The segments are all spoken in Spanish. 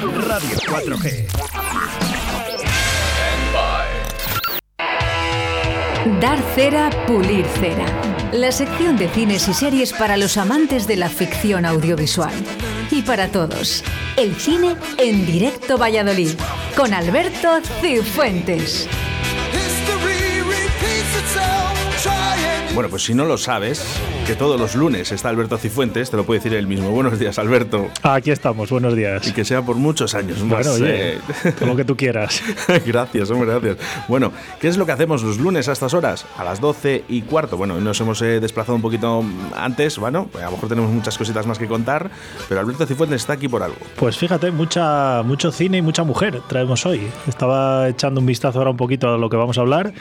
Radio 4G. Dar cera, pulir cera. La sección de cines y series para los amantes de la ficción audiovisual. Y para todos, el cine en directo Valladolid, con Alberto Cifuentes. Bueno, pues si no lo sabes, que todos los lunes está Alberto Cifuentes, te lo puede decir él mismo. Buenos días, Alberto. Aquí estamos, buenos días. Y que sea por muchos años más. Bueno, oye, eh. lo que tú quieras. gracias, hombre, gracias. Bueno, ¿qué es lo que hacemos los lunes a estas horas? A las 12 y cuarto. Bueno, nos hemos eh, desplazado un poquito antes, bueno, a lo mejor tenemos muchas cositas más que contar, pero Alberto Cifuentes está aquí por algo. Pues fíjate, mucha, mucho cine y mucha mujer traemos hoy. Estaba echando un vistazo ahora un poquito a lo que vamos a hablar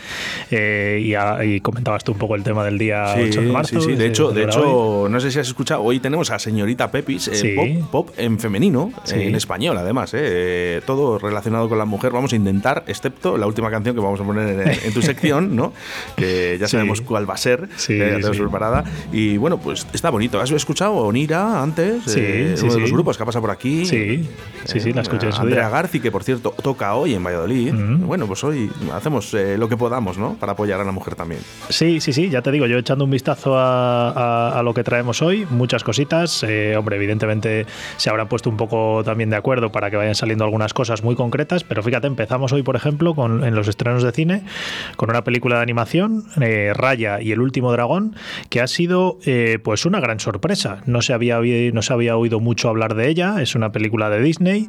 eh, y, y comentabas tú un poco el tema del día 8 de marzo. Sí, sí, de hecho, de hecho no sé si has escuchado, hoy tenemos a señorita Pepis, eh, pop, en femenino, en español además, eh, todo relacionado con la mujer. Vamos a intentar, excepto la última canción que vamos a poner en, tu sección, ¿no? que ya sabemos cuál va a ser, ya tenemos preparada. Y bueno, pues está bonito. ¿Has escuchado Onira antes? Sí, uno de los grupos que ha pasado por aquí. Sí, sí, sí, la escuché en su Andrea Garci, que por cierto toca hoy en Valladolid. Bueno, pues hoy hacemos lo que podamos, ¿no? Para apoyar a la mujer también. Sí, sí, sí, ya te digo, yo echando un vistazo a, lo que traemos hoy, muchas cositas. Eh, hombre, evidentemente se habrán puesto un poco también de acuerdo para que vayan saliendo algunas cosas muy concretas, pero fíjate, empezamos hoy, por ejemplo, con, en los estrenos de cine, con una película de animación, eh, Raya y el último dragón, que ha sido eh, pues una gran sorpresa. No se, había, no se había oído mucho hablar de ella, es una película de Disney.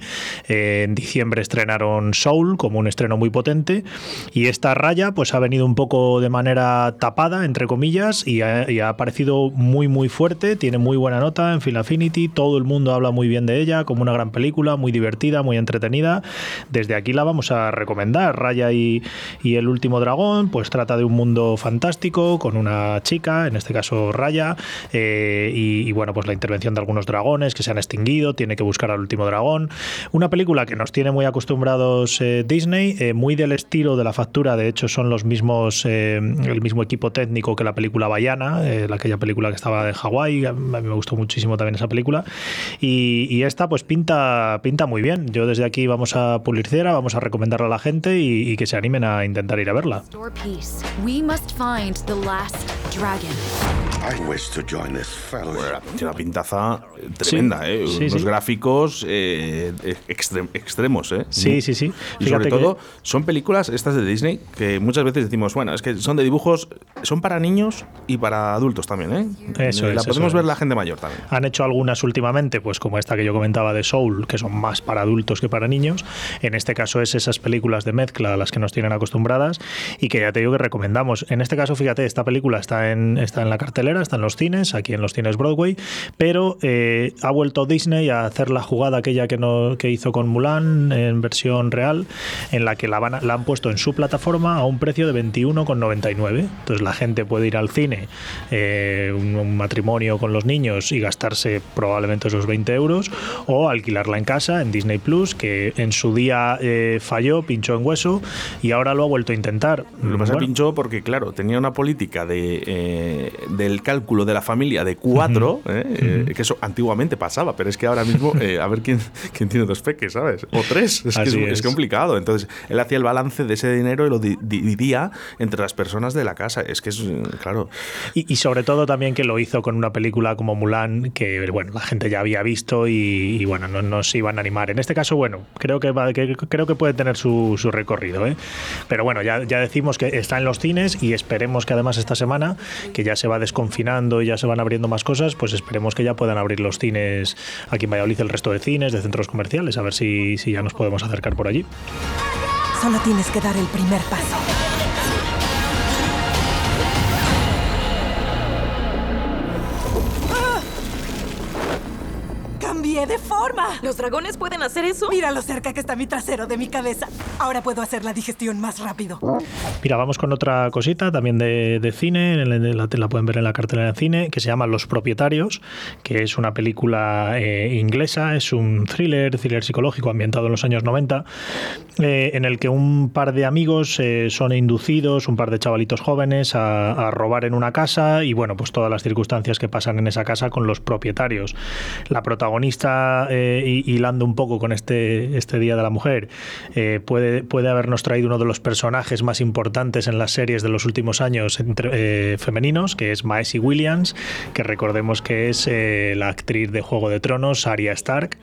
en diciembre estrenaron Soul como un estreno muy potente y esta Raya pues ha venido un poco de manera tapada, entre comillas, y ha, aparecido muy muy fuerte, tiene muy buena nota en Film Affinity, todo el mundo habla muy bien de ella, como una gran película, muy divertida, muy entretenida. Desde aquí la vamos a recomendar. Raya y, el último dragón, pues trata de un mundo fantástico con una chica, en este caso Raya, eh, y, bueno, pues la intervención de algunos dragones que se han extinguido, tiene que buscar al último dragón. Una película que nos tiene muy acostumbrados eh, Disney, eh, muy del estilo de la factura, de hecho son los mismos, el mismo equipo técnico que la película Bayana, eh, aquella película que estaba en Hawái, a mí me gustó muchísimo también esa película. Y, esta pues pinta, pinta muy bien. Yo desde aquí vamos a pulir cera, vamos a recomendarla a la gente y, que se animen a intentar ir a verla. una pintaza tremenda, ¿eh? Unos gráficos eh, extremos, ¿eh? Sí, sí, sí. Y sobre todo, son películas estas de Disney que muchas veces decimos, bueno, es que son de dibujos, son para niños y para adultos también, ¿eh? Eso la podemos ver la gente mayor también. Han hecho algunas últimamente, pues como esta que yo comentaba de Soul, que son más para adultos que para niños. En este caso es esas películas de mezcla a las que nos tienen acostumbradas y que ya te digo que recomendamos. En este caso, fíjate, esta película está en, está en la cartelera, está en los cines, aquí en los cines Broadway, pero eh, ha vuelto Disney a hacer la jugada aquella que, no, que hizo con Mulan en versión real, en la que la, van la han puesto en su plataforma a un precio de 21,99. Entonces la gente puede ir al cine, eh, un, matrimonio con los niños y gastarse probablemente esos 20 euros, o alquilarla en casa en Disney Plus, que en su día eh, falló, pinchó en hueso y ahora lo ha vuelto a intentar. Lo que pasa pinchó porque, claro, tenía una política de, eh, del cálculo de la familia de cuatro, que eso antiguamente pasaba, pero es que ahora mismo, a ver quién, quién tiene dos peques, ¿sabes? O tres, es que es, complicado. Entonces, él hacía el balance de ese dinero y lo dividía entre las personas de la casa. Es que es, claro. Y, sobre todo también que lo hizo con una película como Mulan, que bueno, la gente ya había visto y, bueno, no nos iban a animar. En este caso, bueno, creo que, creo que puede tener su, recorrido. ¿eh? Pero bueno, ya, ya decimos que está en los cines y esperemos que además esta semana, que ya se va desconfinando y ya se van abriendo más cosas, pues esperemos que ya puedan abrir los cines aquí en Valladolid, el resto de cines, de centros comerciales, a ver si, si ya nos podemos acercar por allí. Solo tienes que dar el primer paso. De forma. ¿Los dragones pueden hacer eso? Mira lo cerca que está mi trasero de mi cabeza. Ahora puedo hacer la digestión más rápido. Mira, vamos con otra cosita también de, cine, la, la, pueden ver en la cartelera de cine, que se llama Los Propietarios, que es una película eh, inglesa, es un thriller, thriller psicológico ambientado en los años 90, eh, en el que un par de amigos eh, son inducidos, un par de chavalitos jóvenes, a, a robar en una casa y bueno, pues todas las circunstancias que pasan en esa casa con los propietarios. La protagonista quizá hilando un poco con este, este Día de la Mujer, puede, puede habernos traído uno de los personajes más importantes en las series de los últimos años entre, femeninos, que es Maisie Williams, que recordemos que es la actriz de Juego de Tronos, Arya Stark.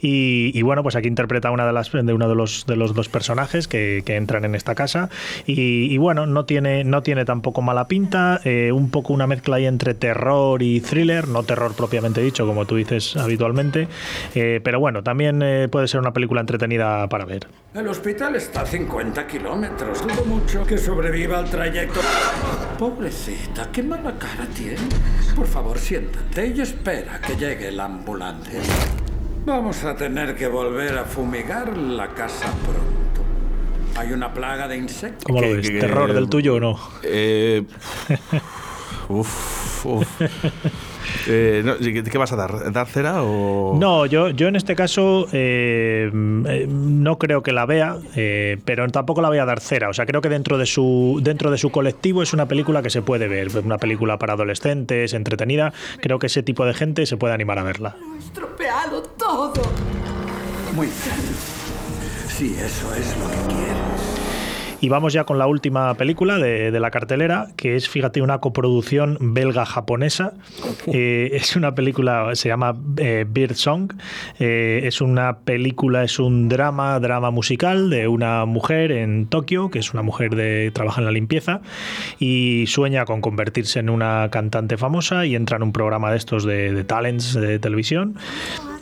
Y, bueno, pues aquí interpreta una de las de uno de los de los dos personajes que, entran en esta casa. Y, bueno, no tiene, no tiene tampoco mala pinta. Eh, un poco una mezcla ahí entre terror y thriller, no terror propiamente dicho, como tú dices habitualmente. Eh, pero bueno, también eh, puede ser una película entretenida para ver. El hospital está a 50 kilómetros. Dudo mucho que sobreviva al trayecto. Pobrecita, qué mala cara tiene. Por favor, siéntate y espera que llegue la ambulancia. Vamos a tener que volver a fumigar la casa pronto. Hay una plaga de insectos. ¿Cómo lo ves? ¿Terror del tuyo o no? Eh, uf, uf. Eh, ¿Qué vas a dar? ¿Dar cera o.? No, yo, yo en este caso eh, no creo que la vea, eh, pero tampoco la voy a dar cera. O sea, creo que dentro de, su, dentro de su colectivo es una película que se puede ver. Una película para adolescentes, entretenida. Creo que ese tipo de gente se puede animar a verla. Lo estropeado todo. Muy bien. Si eso es lo que quieres. Y vamos ya con la última película de, la cartelera, que es, fíjate, una coproducción belga-japonesa. Eh, es una película, se llama eh, Bird Song. Eh, es una película, es un drama, drama musical de una mujer en Tokio, que es una mujer de trabaja en la limpieza y sueña con convertirse en una cantante famosa y entra en un programa de estos de, talents de televisión.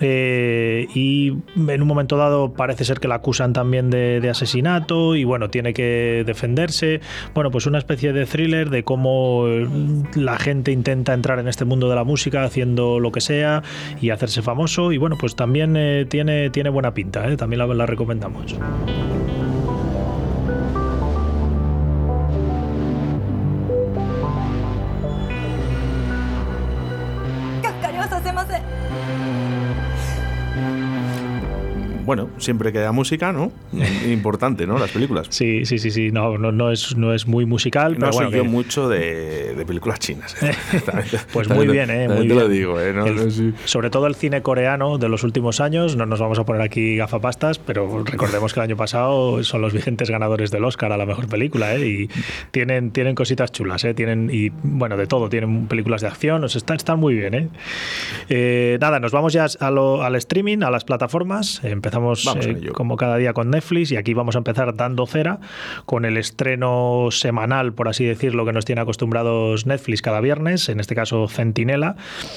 y en un momento dado parece ser que la acusan también de asesinato y bueno, tiene que defenderse. Bueno, pues una especie de thriller de cómo la gente intenta entrar en este mundo de la música haciendo lo que sea y hacerse famoso. Y bueno, pues también eh, tiene, tiene buena pinta, ¿eh? también la recomendamos. Bueno, siempre que haya música, ¿no? Importante, ¿no? Las películas. Sí, sí, sí, sí. No, no, no, es, no es muy musical, pero bueno. soy yo mucho de, de, películas chinas. ¿eh? pues muy bien, ¿eh? Muy te lo digo, ¿eh? Sobre todo el cine coreano de los últimos años. No nos vamos a poner aquí gafapastas, pero recordemos que el año pasado son los vigentes ganadores del Oscar a la mejor película, ¿eh? Y tienen, tienen cositas chulas, ¿eh? Tienen, y bueno, de todo. Tienen películas de acción, o están, están muy bien, ¿eh? ¿eh? Nada, nos vamos ya al streaming, a las plataformas. Empezamos Empezamos eh, como cada día con Netflix y aquí vamos a empezar dando cera con el estreno semanal, por así decirlo, que nos tiene acostumbrados Netflix cada viernes, en este caso Centinela,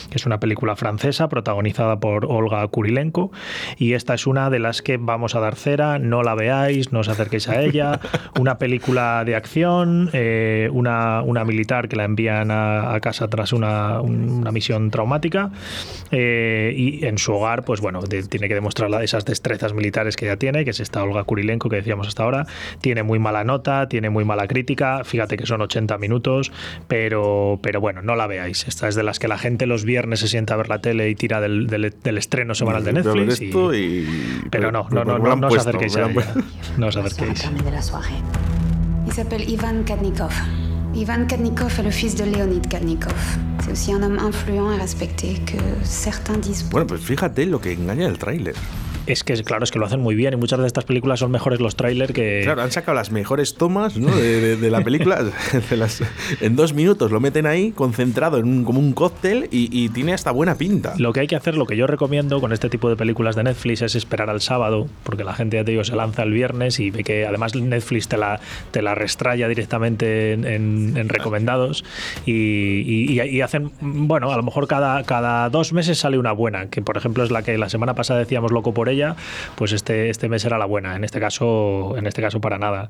que es una película francesa protagonizada por Olga Kurilenko y esta es una de las que vamos a dar cera, no la veáis, no os acerquéis a ella, una película de acción, eh, una, una, militar que la envían a, casa tras una, una misión traumática eh, y en su hogar, pues bueno, tiene que demostrar esas destrezas destrezas militares que ya tiene, que es esta Olga Kurilenko que decíamos hasta ahora. Tiene muy mala nota, tiene muy mala crítica. Fíjate que son 80 minutos, pero, pero bueno, no la veáis. Esta es de las que la gente los viernes se sienta a ver la tele y tira del, del, estreno semanal de Netflix. Pero no, no, no, no, no, os acerquéis a ella. No os acerquéis. Il s'appelle Ivan Kadnikov. Ivan Kadnikov est le fils de Leonid Kadnikov. C'est aussi un homme influent et respecté que certains disent. Bueno, pues fíjate lo que engaña el tráiler. Es que, claro, es que lo hacen muy bien y muchas de estas películas son mejores los trailers que. Claro, han sacado las mejores tomas ¿no? de, la película. en dos minutos lo meten ahí, concentrado en un, como un cóctel y, tiene hasta buena pinta. Lo que hay que hacer, lo que yo recomiendo con este tipo de películas de Netflix es esperar al sábado, porque la gente, ya te digo, se lanza el viernes y ve que además Netflix te la, te la restraya directamente en, recomendados y, y, hacen, bueno, a lo mejor cada, cada dos meses sale una buena, que por ejemplo es la que la semana pasada decíamos loco por ella pues este, este mes era la buena. En este caso, en este caso para nada.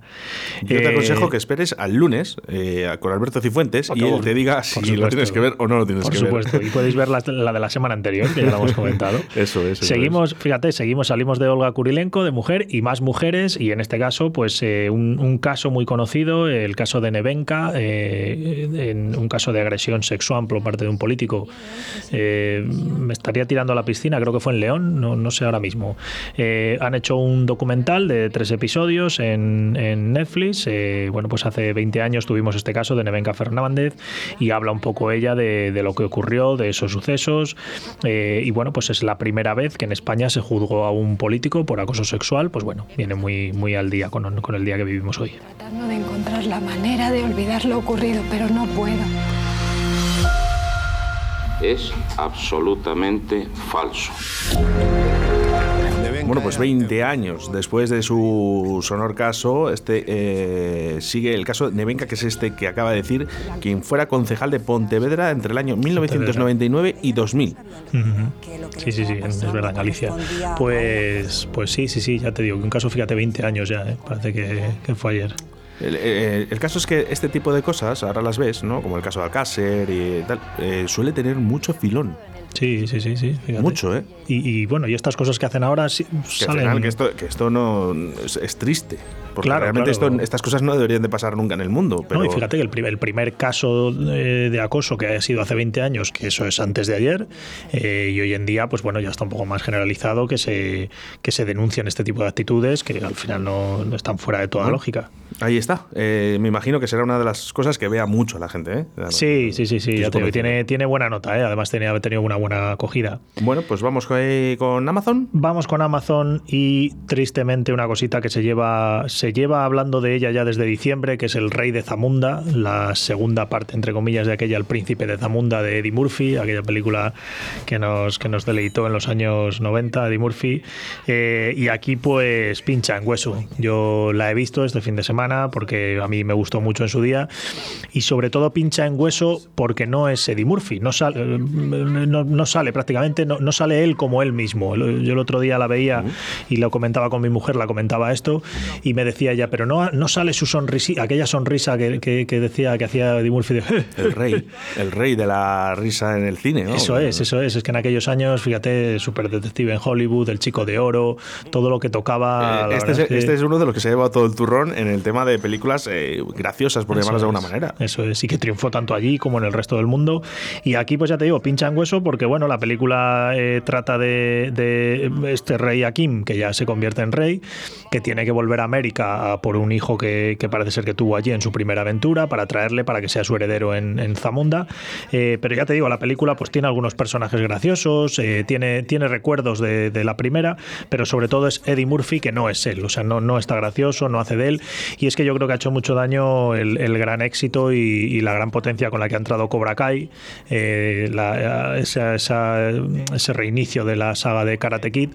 Yo te aconsejo eh, que esperes al lunes eh, con Alberto Cifuentes y él te diga si lo tienes que ver o no lo tienes que ver. Por supuesto. Y podéis ver la, de la semana anterior, que ya lo hemos comentado. eso, eso. Seguimos, fíjate, seguimos, salimos de Olga Kurilenko, de mujer, y más mujeres, y en este caso, pues eh, un, caso muy conocido, el caso de Nevenka, en un caso de agresión sexual por parte de un político. me estaría tirando a la piscina, creo que fue en León, no, no sé ahora mismo. Eh, han hecho un documental de tres episodios en, en Netflix. Eh, bueno, pues hace 20 años tuvimos este caso de Nevenka Fernández y habla un poco ella de, de lo que ocurrió, de esos sucesos. Eh, y bueno, pues es la primera vez que en España se juzgó a un político por acoso sexual. Pues bueno, viene muy, muy al día con, con el día que vivimos hoy. Tratando de encontrar la manera de olvidar lo ocurrido, pero no puedo. Es absolutamente falso. Bueno, pues 20 años después de su sonor caso, este eh, sigue el caso de Nevenka, que es este que acaba de decir, quien fuera concejal de Pontevedra entre el año 1999 y 2000. Sí, sí, sí, es verdad, Galicia. Pues, pues sí, sí, sí, ya te digo, que un caso, fíjate, 20 años ya, ¿eh? parece que, que fue ayer. El, eh, el, caso es que este tipo de cosas, ahora las ves, ¿no? Como el caso de Alcácer y tal, eh, suele tener mucho filón. Sí, sí, sí, sí. Fíjate. Mucho, ¿eh? Y, y, bueno, y estas cosas que hacen ahora sí, que salen... Final, que, esto, que esto no es, es triste. Porque Claro, realmente claro. Esto, estas cosas no deberían de pasar nunca en el mundo. Pero No, y fíjate que el primer, el primer caso eh, de acoso que haya sido hace 20 años, que eso es antes de ayer, eh, y hoy en día, pues bueno, ya está un poco más generalizado que se, que se denuncian este tipo de actitudes que al final no, no están fuera de toda Bueno, lógica. Ahí está. Eh, me imagino que será una de las cosas que vea mucho la gente. ¿eh? Sí, sí, sí, sí, ya te digo, tiene, tiene buena nota, además tenía, ha tenido una buena acogida. Bueno, pues vamos con, con Amazon. Vamos con Amazon y tristemente una cosita que se lleva, se lleva hablando de ella ya desde diciembre, que es El Rey de Zamunda, la segunda parte, entre comillas, de aquella El Príncipe de Zamunda de Eddie Murphy, aquella película que nos, que nos deleitó en los años 90, Eddie Murphy. Eh, y aquí pues pincha en hueso. Yo la he visto este fin de semana porque a mí me gustó mucho en su día y sobre todo pincha en hueso porque no es Eddie Murphy, no sale, eh, no, no sale prácticamente, no, no sale él como él mismo. Yo el otro día la veía y lo comentaba con mi mujer, la comentaba esto y me decía ella, pero no, no sale su sonrisa, aquella sonrisa que, que- que decía que hacía Eddie Murphy de... El rey. el rey de la risa en el cine. ¿no? Eso es, eso es. Es que en aquellos años, fíjate, super detective en Hollywood, el chico de oro, todo lo que tocaba. Eh, este, es, verdad que- este es uno de los que se ha llevado todo el turrón en el tema de películas eh, graciosas, por Eso llamarlas de alguna manera. Eso es, y que triunfó tanto allí como en el resto del mundo. Y aquí, pues ya te digo, pincha en hueso porque, bueno, la película eh, trata de, de este rey Akim, que ya se convierte en rey, que tiene que volver a América por un hijo que, parece ser que tuvo allí en su primera aventura para traerle para que sea su heredero en, Zamunda. Eh, pero ya te digo, la película pues tiene algunos personajes graciosos, eh, tiene, tiene recuerdos de, la primera, pero sobre todo es Eddie Murphy, que no es él, o sea, no, no está gracioso, no hace de él. Y es que yo creo que ha hecho mucho daño el, gran éxito y, la gran potencia con la que ha entrado Cobra Kai, eh, ese reinicio de la saga de Karate Kid.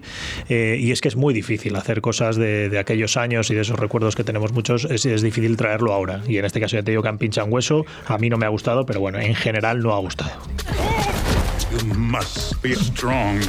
y es que es muy difícil hacer cosas de, de aquellos años y de esos recuerdos que tenemos muchos, es, es difícil traerlo ahora. Y en este caso ya te digo que han pinchado un hueso, a mí no me ha gustado, pero bueno, en general no ha gustado. You must be strong.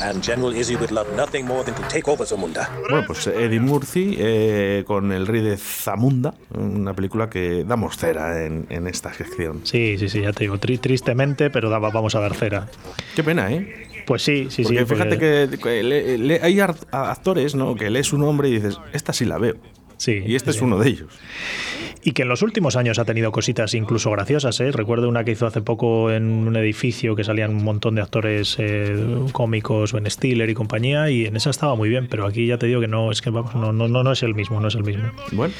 And General Izzy would love nothing more than to take over Zamunda. Bueno, pues Eddie Murphy eh, con El Rey de Zamunda, una película que damos cera en, en esta sección. Sí, sí, sí, ya te digo, tri- tristemente, pero da- vamos a dar cera. Qué pena, ¿eh? Pues sí, sí, Porque sí. fíjate porque- que, que le- le- hay actores ¿no? que lees su nombre y dices, esta sí la veo. Sí, Y este sí. es uno de ellos. Y que en los últimos años ha tenido cositas incluso graciosas, ¿eh? Recuerdo una que hizo hace poco en un edificio que salían un montón de actores eh, cómicos, Ben Stiller y compañía, y en esa estaba muy bien, pero aquí ya te digo que no, es que vamos, no, no, no, no es el mismo, no es el mismo. Bueno,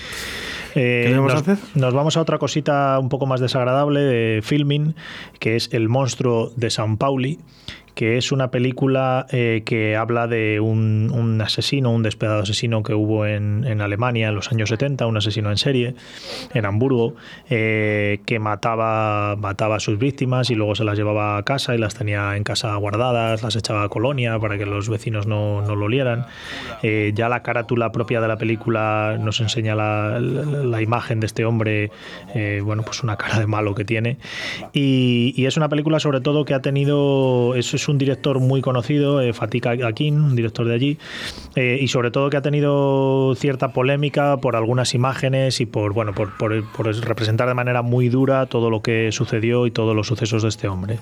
Eh, ¿Qué vamos a nos, hacer? nos vamos a otra cosita un poco más desagradable de filming, que es El monstruo de San Pauli, que es una película eh, que habla de un, un asesino, un despiadado asesino que hubo en, en Alemania en los años 70, un asesino en serie, en Hamburgo, eh, que mataba, mataba a sus víctimas y luego se las llevaba a casa y las tenía en casa guardadas, las echaba a colonia para que los vecinos no, no lo olieran. Eh, ya la carátula propia de la película nos enseña la, la- la imagen de este hombre, eh, bueno, pues una cara de malo que tiene. Y, y es una película sobre todo que ha tenido, es, es un director muy conocido, eh, Fatih Akin, un director de allí, eh, y sobre todo que ha tenido cierta polémica por algunas imágenes y por, bueno, por representar de manera muy dura todo lo que sucedió y todos los sucesos de este hombre.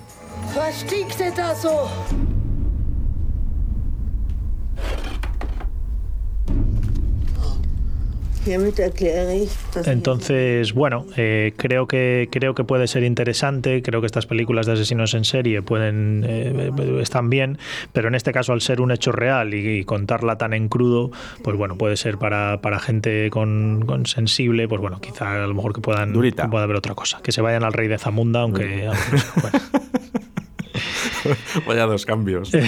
Entonces, bueno, eh, creo que creo que puede ser interesante. Creo que estas películas de asesinos en serie pueden eh, están bien, pero en este caso al ser un hecho real y, contarla tan en crudo, pues bueno, puede ser para, para gente con, sensible, pues bueno, quizá a lo mejor que puedan pueda haber otra cosa, que se vayan al rey de Zamunda, aunque, Vaya dos cambios.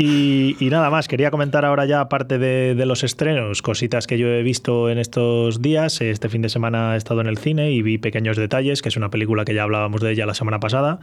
Y, nada más, quería comentar ahora ya, aparte de, los estrenos, cositas que yo he visto en estos días. Este fin de semana he estado en el cine y vi Pequeños Detalles, que es una película que ya hablábamos de ella la semana pasada,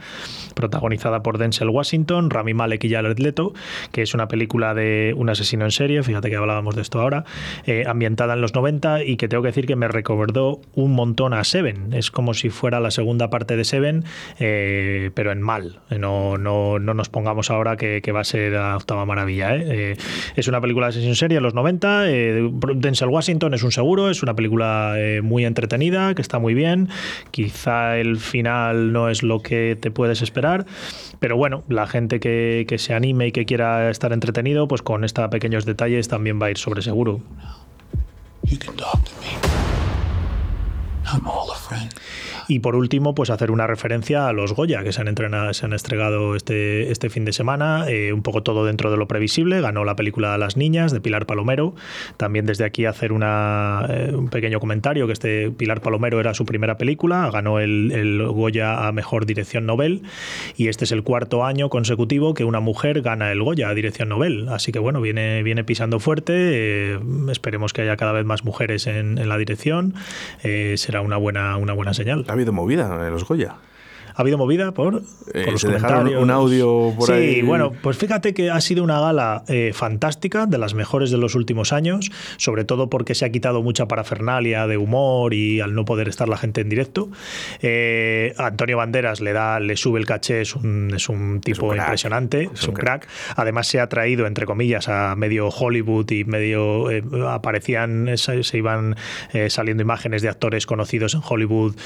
protagonizada por Denzel Washington, Rami Malek y Jared Leto, que es una película de un asesino en serie, fíjate que hablábamos de esto ahora, eh, ambientada en los 90 y que tengo que decir que me recordó un montón a Seven. Es como si fuera la segunda parte de Seven, eh, pero en mal. No, no, no nos pongamos ahora que, que va a ser octava maravilla. ¿eh? ¿eh? es una película de sesión serie en los 90. Eh, Denzel Washington es un seguro, es una película eh, muy entretenida, que está muy bien. Quizá el final no es lo que te puedes esperar, pero bueno, la gente que, se anime y que quiera estar entretenido, pues con estos pequeños detalles también va a ir sobre seguro. Y por último, pues hacer una referencia a los Goya que se han, entrenado, se han estregado este, este fin de semana, eh, un poco todo dentro de lo previsible. Ganó la película Las Niñas de Pilar Palomero. También desde aquí hacer una, eh, un pequeño comentario, que este Pilar Palomero era su primera película, ganó el, el Goya a Mejor Dirección Nobel y este es el cuarto año consecutivo que una mujer gana el Goya a Dirección Nobel. Así que bueno, viene, viene pisando fuerte. Eh, esperemos que haya cada vez más mujeres en, en la dirección. será una buena, una buena señal. Habido movida en los Goya ha habido movida por, eh, los se dejaron un audio por ahí. Sí, bueno, pues fíjate que ha sido una gala eh, fantástica, de las mejores de los últimos años, sobre todo porque se ha quitado mucha parafernalia de humor y al no poder estar la gente en directo. Eh, Antonio Banderas le da, le sube el caché, es un, es un tipo impresionante, es un, crack. Además se ha traído, entre comillas, a medio Hollywood y medio aparecían, se, se iban saliendo imágenes de actores conocidos en Hollywood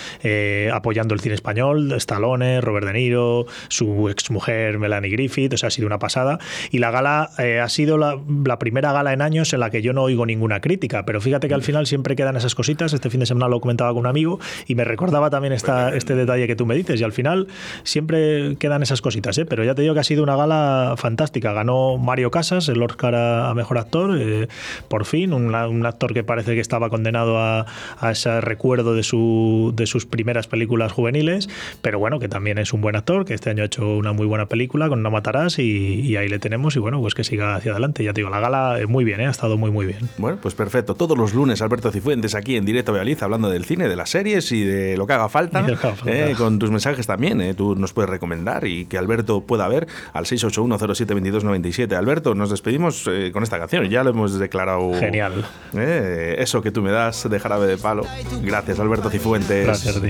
apoyando el cine español. Está Robert De Niro, su exmujer Melanie Griffith, o sea, ha sido una pasada. Y la gala eh, ha sido la, primera gala en años en la que yo no oigo ninguna crítica, pero fíjate que al final siempre quedan esas cositas. Este fin de semana lo comentaba con un amigo y me recordaba también esta, este detalle que tú me dices. Y al final siempre quedan esas cositas, ¿eh? pero ya te digo que ha sido una gala fantástica. Ganó Mario Casas, el Oscar a, mejor actor, eh, por fin, un, actor que parece que estaba condenado a, a ese recuerdo de, su, de sus primeras películas juveniles, pero bueno, que también es un buen actor, que este año ha hecho una muy buena película con No Matarás y, ahí le tenemos y bueno, pues que siga hacia adelante. Ya te digo, la gala es muy bien, ¿eh? ha estado muy muy bien. Bueno, pues perfecto. Todos los lunes Alberto Cifuentes aquí en Directo Bealiz hablando del cine, de las series y de lo que haga falta. ¿eh? con tus mensajes también, ¿eh? tú nos puedes recomendar y que Alberto pueda ver al 681072297. Alberto, nos despedimos con esta canción, ya lo hemos declarado. Genial. eso que tú me das de jarabe de palo. Gracias, Alberto Cifuentes. Gracias a ti.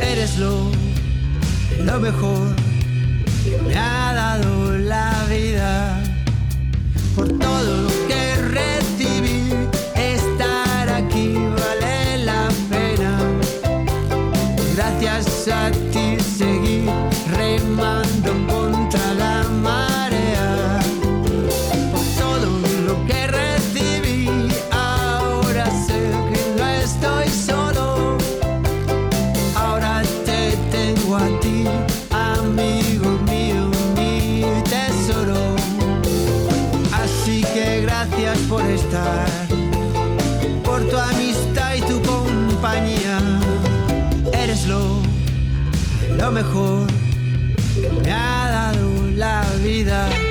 Eres lo lo mejor me ha dado lo mejor me ha dado la vida.